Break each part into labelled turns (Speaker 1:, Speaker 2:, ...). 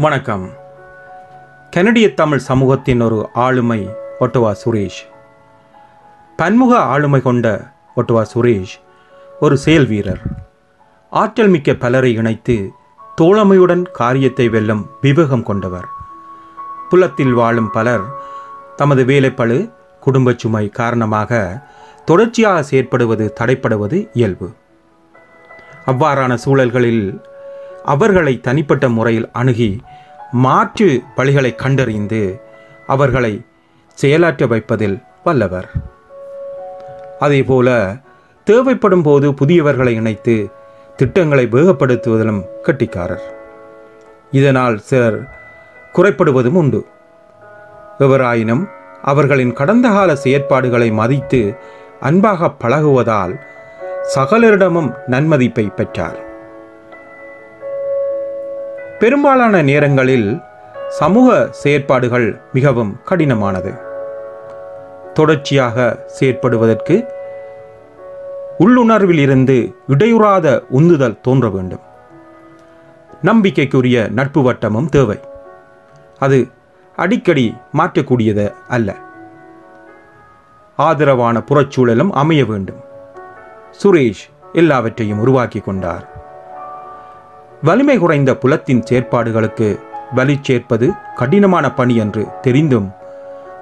Speaker 1: வணக்கம். கனடிய தமிழ் சமூகத்தின் ஒரு ஆளுமை ஒட்டுவா சுரேஷ். பன்முக ஆளுமை கொண்ட ஒட்டுவா சுரேஷ் ஒரு செயல் வீரர். ஆற்றல் மிக்க பலரை இணைத்து தோழமையுடன் காரியத்தை வெல்லும் விவேகம் கொண்டவர். புலத்தில் வாழும் பலர் தமது வேலைப்பளு குடும்பச் சுமை காரணமாக தொடர்ச்சியாக செயற்படுவது தடைப்படுவது இயல்பு. அவ்வாறான சூழல்களில் அவர்களை தனிப்பட்ட முறையில் அணுகி மாற்று வழிகளை கண்டறிந்து அவர்களை செயலாற்ற வைப்பதில் வல்லவர். அதேபோல தேவைப்படும் போது புதியவர்களை இணைத்து திட்டங்களை வேகப்படுத்துவதிலும் கட்டிக்காரர். இதனால் சிலர் குறைப்படுவதும் உண்டு. எவராயினும் அவர்களின் கடந்த கால செயற்பாடுகளை மதித்து அன்பாக பழகுவதால் சகலரிடமும் நன்மதிப்பை பெற்றார். பெரும்பாலான நேரங்களில் சமூக செயற்பாடுகள் மிகவும் கடினமானது. தொடர்ச்சியாக செயற்படுவதற்கு உள்ளுணர்வில் இருந்து இடையுறாத உந்துதல் தோன்ற வேண்டும். நம்பிக்கைக்குரிய நட்பு வட்டமும் தேவை. அது அடிக்கடி மாற்றக்கூடியது அல்ல. ஆதரவான புறச்சூழலும் அமைய வேண்டும். சுரேஷ் எல்லாவற்றையும் உருவாக்கி கொண்டார். வலிமை குறைந்த புலத்தின் செயற்பாடுகளுக்கு வலி சேர்ப்பது கடினமான பணி என்று தெரிந்தும்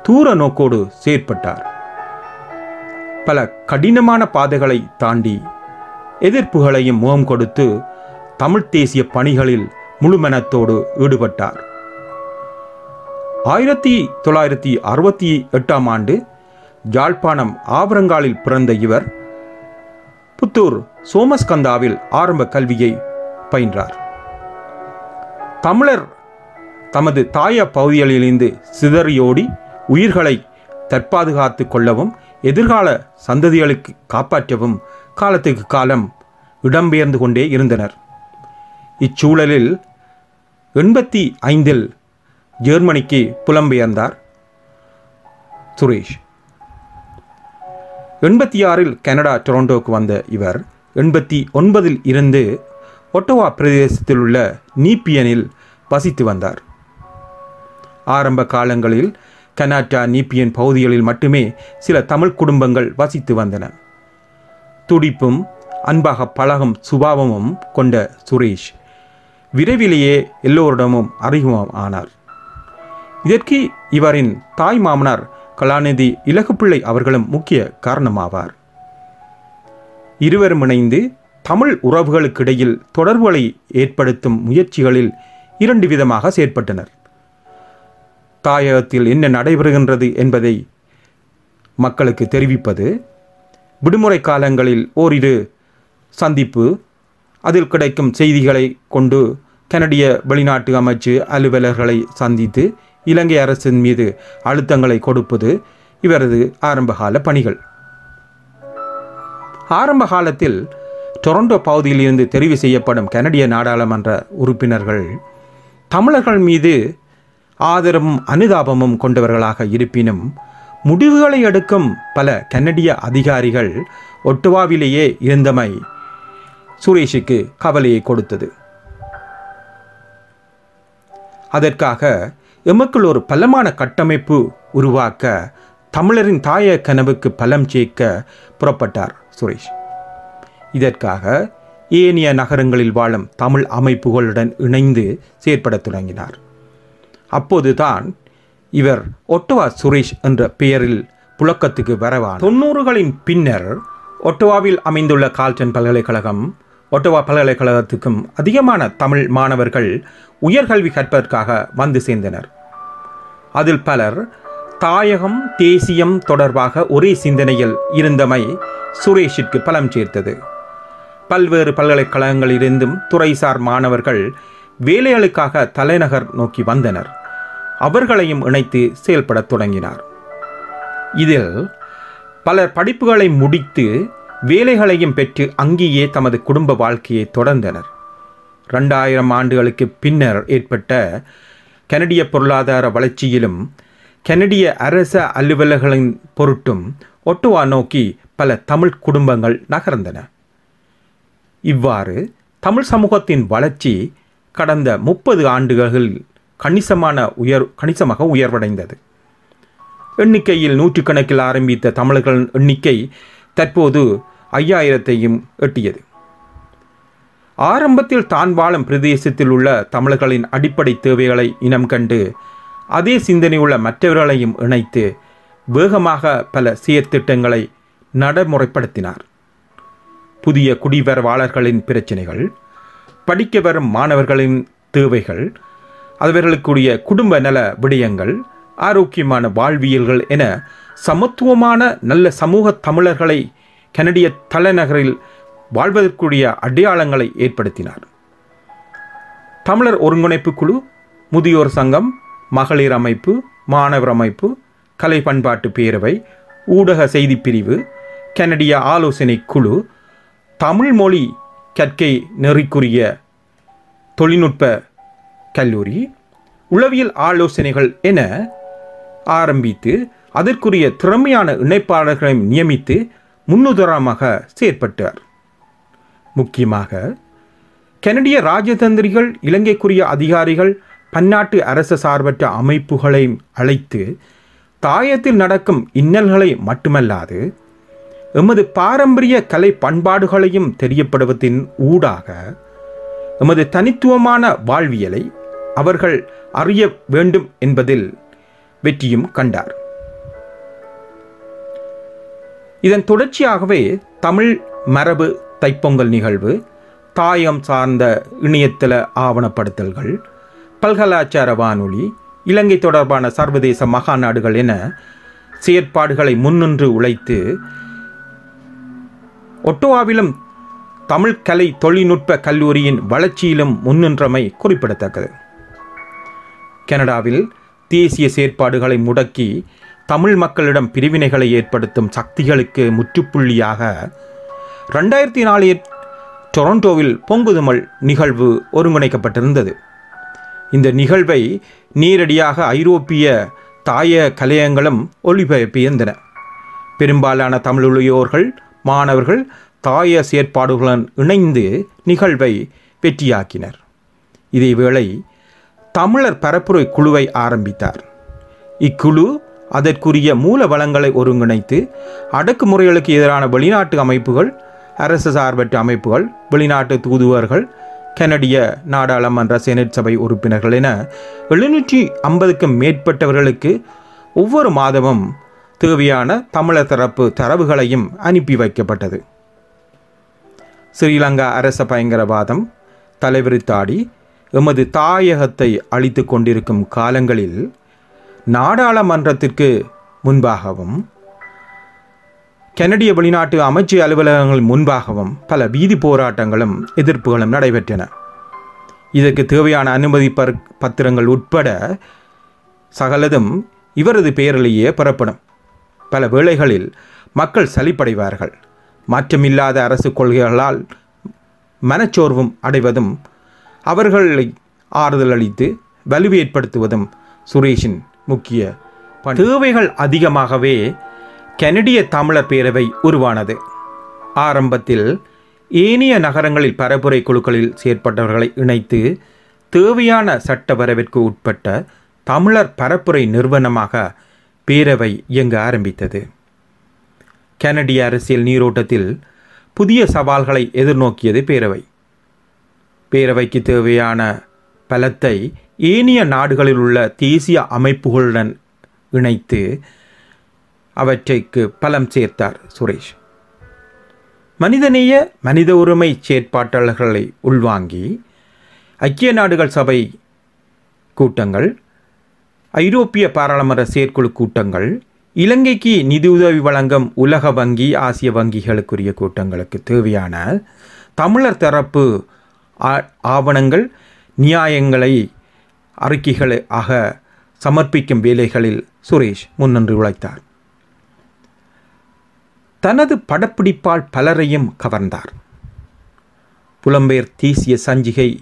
Speaker 1: தூர நோக்கோடு செயற்பட்டார். பல கடினமான பாதைகளை தாண்டி எதிர்ப்புகளையும் முகம் கொடுத்து தமிழ்த் தேசிய பணிகளில் முழுமனத்தோடு ஈடுபட்டார். ஆயிரத்தி தொள்ளாயிரத்தி அறுபத்தி எட்டாம் ஆண்டு ஜாழ்ப்பாணம் ஆவரங்காலில் பிறந்த இவர் புத்தூர் சோமஸ்கந்தாவில் ஆரம்ப கல்வியை பயின்றார். தமிழர் தமது தாய பகுதிகளிலிருந்து சிதறியோடி உயிர்களை தற்பாதுகாத்து கொள்ளவும் எதிர்கால சந்ததிகளுக்கு காப்பாற்றவும் காலத்துக்கு காலம் இடம்பெயர்ந்து கொண்டே இருந்தனர். இச்சூழலில் எண்பத்தி ஐந்தில் ஜெர்மனிக்கு புலம்பெயர்ந்தார் சுரேஷ். எண்பத்தி ஆறில் கனடா டொரண்டோக்கு வந்த இவர் எண்பத்தி ஒன்பதில் இருந்து ஒட்டவா பிரதேசத்தில் உள்ள நீப்பியனில் வசித்து வந்தார். ஆரம்ப காலங்களில் கனாட்டா நீப்பியன் பகுதிகளில் மட்டுமே சில தமிழ் குடும்பங்கள் வசித்து வந்தன. துடிப்பும் அன்பாக பழகும் சுபாவமும் கொண்ட சுரேஷ் விரைவிலேயே எல்லோரிடமும் அறிமுகம் ஆனார். இதற்கு இவரின் தாய் மாமனார் கலாநிதி இலகுப்பிள்ளை அவர்களும் முக்கிய காரணமாவார். இருவரும் இணைந்து தமிழ் உறவுகளுக்கிடையில் தொடர்புகளை ஏற்படுத்தும் முயற்சிகளில் இரண்டு விதமாக செயற்பட்டனர். தாயகத்தில் என்ன நடைபெறுகின்றது என்பதை மக்களுக்கு தெரிவிப்பது விடுமுறை காலங்களில் ஓரிரு சந்திப்பு அதில் கிடைக்கும் செய்திகளை கொண்டு கனடிய வெளிநாட்டு அமைச்சு அலுவலர்களை சந்தித்து இலங்கை அரசின் மீது அழுத்தங்களை கொடுப்பது இவரது ஆரம்பகால பணிகள். ஆரம்ப காலத்தில் டொரண்டோ பகுதியிலிருந்து தெரிவு செய்யப்படும் கனடிய நாடாளுமன்ற உறுப்பினர்கள் தமிழர்கள் மீது ஆதரவும் அனுதாபமும் கொண்டவர்களாக இருப்பினும் முடிவுகளை எடுக்கும் பல கனடிய அதிகாரிகள் ஒட்டுவாவிலேயே இருந்தமை சுரேஷுக்கு கவலையை கொடுத்தது. அதற்காக எமக்குள் ஒரு பலமான கட்டமைப்பு உருவாக்க தமிழரின் தாய கனவுக்கு பலம் சேர்க்க புறப்பட்டார் சுரேஷ். இதற்காக ஏனைய நகரங்களில் வாழும் தமிழ் அமைப்புகளுடன் இணைந்து செயற்படத் தொடங்கினார். அப்போதுதான் இவர் ஒட்டவா சுரேஷ் என்ற பெயரில் புழக்கத்துக்கு வரவான் தொண்ணூறுகளின் பின்னர் ஒட்டவாவில் அமைந்துள்ள கால்டன் பல்கலைக்கழகம் ஒட்டவா பல்கலைக்கழகத்துக்கும் அதிகமான தமிழ் மாணவர்கள் உயர்கல்வி கற்பதற்காக வந்து சேர்ந்தனர். அதில் பலர் தாயகம் தேசியம் தொடர்பாக ஒரே சிந்தனையில் இருந்தமை சுரேஷிற்கு பலம் சேர்த்தது. பல்வேறு பல்கலைக்கழகங்களிலிருந்தும் துறைசார் மாணவர்கள் வேலைகளுக்காக தலைநகர் நோக்கி வந்தனர். அவர்களையும் இணைத்து செயல்படத் தொடங்கினார். இதில் பலர் படிப்புகளை முடித்து வேலைகளையும் பெற்று அங்கேயே தமது குடும்ப வாழ்க்கையை தொடர்ந்தனர். ரெண்டாயிரம் ஆண்டுகளுக்கு பின்னர் ஏற்பட்ட கனடிய பொருளாதார வளர்ச்சியிலும் கனடிய அரச அலுவலர்களின் பொருட்டும் ஒட்டுவா நோக்கி பல தமிழ் குடும்பங்கள் நகர்ந்தன. இவ்வாறு தமிழ் சமூகத்தின் வளர்ச்சி கடந்த முப்பது ஆண்டுகளில் கணிசமான உயர் கணிசமாக உயர்வடைந்தது. எண்ணிக்கையில் நூற்றுக்கணக்கில் ஆரம்பித்த தமிழர்களின் எண்ணிக்கை தற்போது ஐயாயிரத்தையும் எட்டியது. ஆரம்பத்தில் தான் வாழும் பிரதேசத்தில் உள்ள தமிழர்களின் அடிப்படை தேவைகளை இனம் கண்டு அதே சிந்தனையுள்ள மற்றவர்களையும் இணைத்து வேகமாக பல செயற்திட்டங்களை நடைமுறைப்படுத்தினார். புதிய குடிவரவாளர்களின் பிரச்சனைகள் படிக்க வரும் மாணவர்களின் தேவைகள் அவர்களுக்குரிய குடும்ப நல விடயங்கள் ஆரோக்கியமான வாழ்வியல்கள் என சமத்துவமான நல்ல சமூக தமிழர்களை கனடிய தலைநகரில் வாழ்வதற்குரிய அடையாளங்களை ஏற்படுத்தினார். தமிழர் ஒருங்கிணைப்பு குழு முதியோர் சங்கம் மகளிர் அமைப்பு மாணவர் அமைப்பு கலை பண்பாட்டு பேரவை ஊடக செய்திப் பிரிவு கனடிய ஆலோசனை குழு தமிழ்மொழி கற்கை நெறிக்குரிய தொழில்நுட்ப கல்லூரி உளவியல் ஆலோசனைகள் என ஆரம்பித்து அதற்குரிய திறமையான இணைப்பாளர்களை நியமித்து முன்னுதாரணமாக செயற்பட்டார். முக்கியமாக கனடிய ராஜதந்திரிகள் இலங்கைக்குரிய அதிகாரிகள் பன்னாட்டு அரச சார்பற்ற அமைப்புகளையும் அழைத்து தாயத்தில் நடக்கும் இன்னல்களை மட்டுமல்லாது எமது பாரம்பரிய கலை பண்பாடுகளையும் தெரியப்படுவதின் ஊடாக எமது தனித்துவமான வாழ்வியலை அவர்கள் அறிய வேண்டும் என்பதில் வெற்றியும் கண்டார். இதன் தொடர்ச்சியாகவே தமிழ் மரபு தைப்பொங்கல் நிகழ்வு தாயம் சார்ந்த இணையதள ஆவணப்படுத்தல்கள் பல்கலாச்சார வானொலி இலங்கை தொடர்பான சர்வதேச மகாநாடுகள் என செயற்பாடுகளை முன்னின்று உழைத்து ஒட்டோவாவிலும் தமிழ் கலை தொழில்நுட்ப கல்லூரியின் வளர்ச்சியிலும் முன்னின்றமை குறிப்பிடத்தக்கது. கனடாவில் தேசிய செயற்பாடுகளை முடக்கி தமிழ் மக்களிடம் பிரிவினைகளை ஏற்படுத்தும் சக்திகளுக்கு முற்றுப்புள்ளியாக ரெண்டாயிரத்தி நாலில் டொரண்டோவில் பொங்குதுமல் நிகழ்வு ஒருங்கிணைக்கப்பட்டிருந்தது. இந்த நிகழ்வை நேரடியாக ஐரோப்பிய தாய கலையங்களும் ஒளிபரப்பியிருந்தன பெரும்பாலான தமிழ் தமிழுடையோர்கள் மாணவர்கள் தாய செயற்பாடுகளுடன் இணைந்து நிகழ்வை வெற்றியாக்கினர். இதேவேளை தமிழர் பரப்புரை குழுவை ஆரம்பித்தார். இக்குழு அதற்குரிய மூல வளங்களை ஒருங்கிணைத்து அடக்குமுறைகளுக்கு எதிரான வெளிநாட்டு அமைப்புகள் அரசு சார்பற்ற அமைப்புகள் வெளிநாட்டு தூதுவர்கள் கனடிய நாடாளுமன்ற செனட் சபை உறுப்பினர்கள் என எழுநூற்றி ஐம்பதுக்கும் மேற்பட்டவர்களுக்கு ஒவ்வொரு மாதமும் தேவையான தமிழர் தரப்பு தரவுகளையும் அனுப்பி வைக்கப்பட்டது. ஸ்ரீலங்கா அரச பயங்கரவாதம் தலைவிரித்தாடி எமது தாயகத்தை அழித்து கொண்டிருக்கும் காலங்களில் நாடாளுமன்றத்திற்கு முன்பாகவும் கனடிய வெளிநாட்டு அமைச்சு அலுவலகங்கள் முன்பாகவும் பல வீதி போராட்டங்களும் எதிர்ப்புகளும் நடைபெற்றன. இதற்கு தேவையான அனுமதி பர்- பத்திரங்கள் உட்பட சகலதும் இவரது பெயரிலேயே பெறப்படும். பல வேளைகளில் மக்கள் சலிப்படைவார்கள். மாற்றமில்லாத அரசு கொள்கைகளால் மனச்சோர்வும் அடைவதும் அவர்களை ஆறுதல் அளித்து வலுவேற்படுத்துவதும் சுரேஷின் முக்கிய தேவைகள் அதிகமாகவே கனடிய தமிழர் பேரவை உருவானது. ஆரம்பத்தில் ஏனைய நகரங்களில் பரப்புரை குழுக்களில் செயற்பட்டவர்களை இணைத்து தேவையான சட்ட வரவிற்கு உட்பட்ட தமிழர் பரப்புரை நிறுவனமாக பேரவை இயங்க ஆரம்பித்தது. கனடிய அரசியல் நீரோட்டத்தில் புதிய சவால்களை எதிர்நோக்கியது பேரவை. பேரவைக்கு தேவையான பலத்தை ஏனைய நாடுகளில் உள்ள தேசிய அமைப்புகளுடன் இணைத்து அவற்றைக்கு பலம் சேர்த்தார் சுரேஷ். மனிதநேய மனித உரிமை செயற்பாட்டாளர்களை உள்வாங்கி ஐக்கிய நாடுகள் சபை கூட்டங்கள் ஐரோப்பிய பாராளுமன்ற செயற்குழு கூட்டங்கள் இலங்கைக்கு நிதியுதவி வழங்கும் உலக வங்கி ஆசிய வங்கிகளுக்குரிய கூட்டங்களுக்கு தேவையான தமிழர் தரப்பு ஆ- ஆவணங்கள் நியாயங்களை அறிக்கைகளை ஆக சமர்ப்பிக்கும் வேலைகளில் சுரேஷ் முன்னின்று உழைத்தார். தனது படப்பிடிப்பால் பலரையும் கவர்ந்தார். புலம்பெயர் தேசிய சஞ்சிகை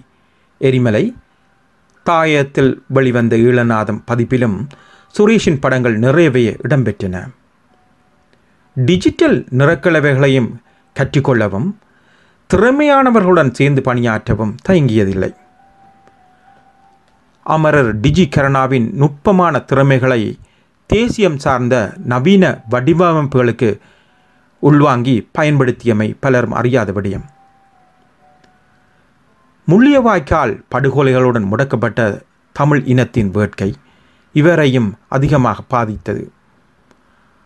Speaker 1: எரிமலை தாயத்தில் வெளிவந்த ஈழநாதம் பதிப்பிலும் சுரேஷின் படங்கள் நிறையவே இடம்பெற்றன. டிஜிட்டல் நிறக்கலவைகளையும் கற்றுக்கொள்ளவும் திறமையானவர்களுடன் சேர்ந்து பணியாற்றவும் தயங்கியதில்லை. அமரர் டிஜி கருணாவின் நுட்பமான திறமைகளை தேசியம் சார்ந்த நவீன வடிவமைப்புகளுக்கு உள்வாங்கி பயன்படுத்தியமை பலரும் அறியாத விடயம் முள்ளியவாய்க்கால் படுகொலைகளுடன் முடக்கப்பட்ட தமிழ் இனத்தின் வேட்கை இவரையும் அதிகமாக பாதித்தது.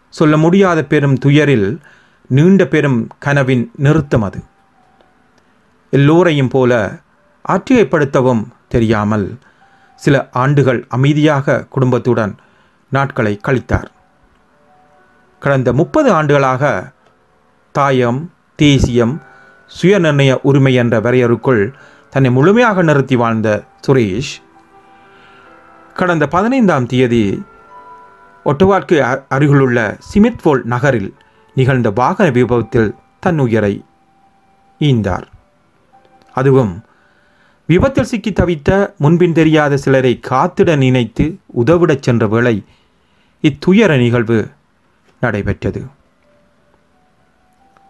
Speaker 1: சொல்ல முடியாத பெரும் துயரில் நீண்ட பெரும் கனவின் நிறுத்தம் அது. எல்லோரையும் போல ஆற்றியப்படுத்தவும் தெரியாமல் சில ஆண்டுகள் அமைதியாக குடும்பத்துடன் நாட்களை கழித்தார். கடந்த முப்பது ஆண்டுகளாக தாயம் தேசியம் சுயநிர்ணய உரிமை என்ற வரையறுக்குள் தன்னை முழுமையாக நிறுத்தி வாழ்ந்த சுரேஷ் கடந்த பதினைந்தாம் தேதி ஒட்டவாற்கு அருகிலுள்ள சிமித்வோல் நகரில் நிகழ்ந்த வாகன விபத்தில் தன் உயிரை ஈந்தார். அதுவும் விபத்தில் சிக்கி தவித்த முன்பின் தெரியாத சிலரை காத்திட நினைத்து உதவிடச் சென்ற வேளை இத்துயர நிகழ்வு நடைபெற்றது.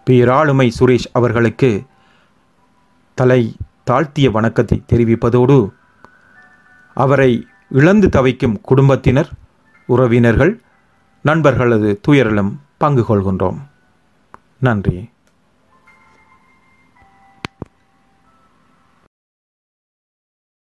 Speaker 1: பேராளுமை சுரேஷ் அவர்களுக்கு தலை தாழ்த்திய வணக்கத்தை தெரிவிப்பதோடு அவரை இழந்து தவிக்கும் குடும்பத்தினர் உறவினர்கள் நண்பர்களது துயரிலும் பங்கு கொள்கின்றோம். நன்றி.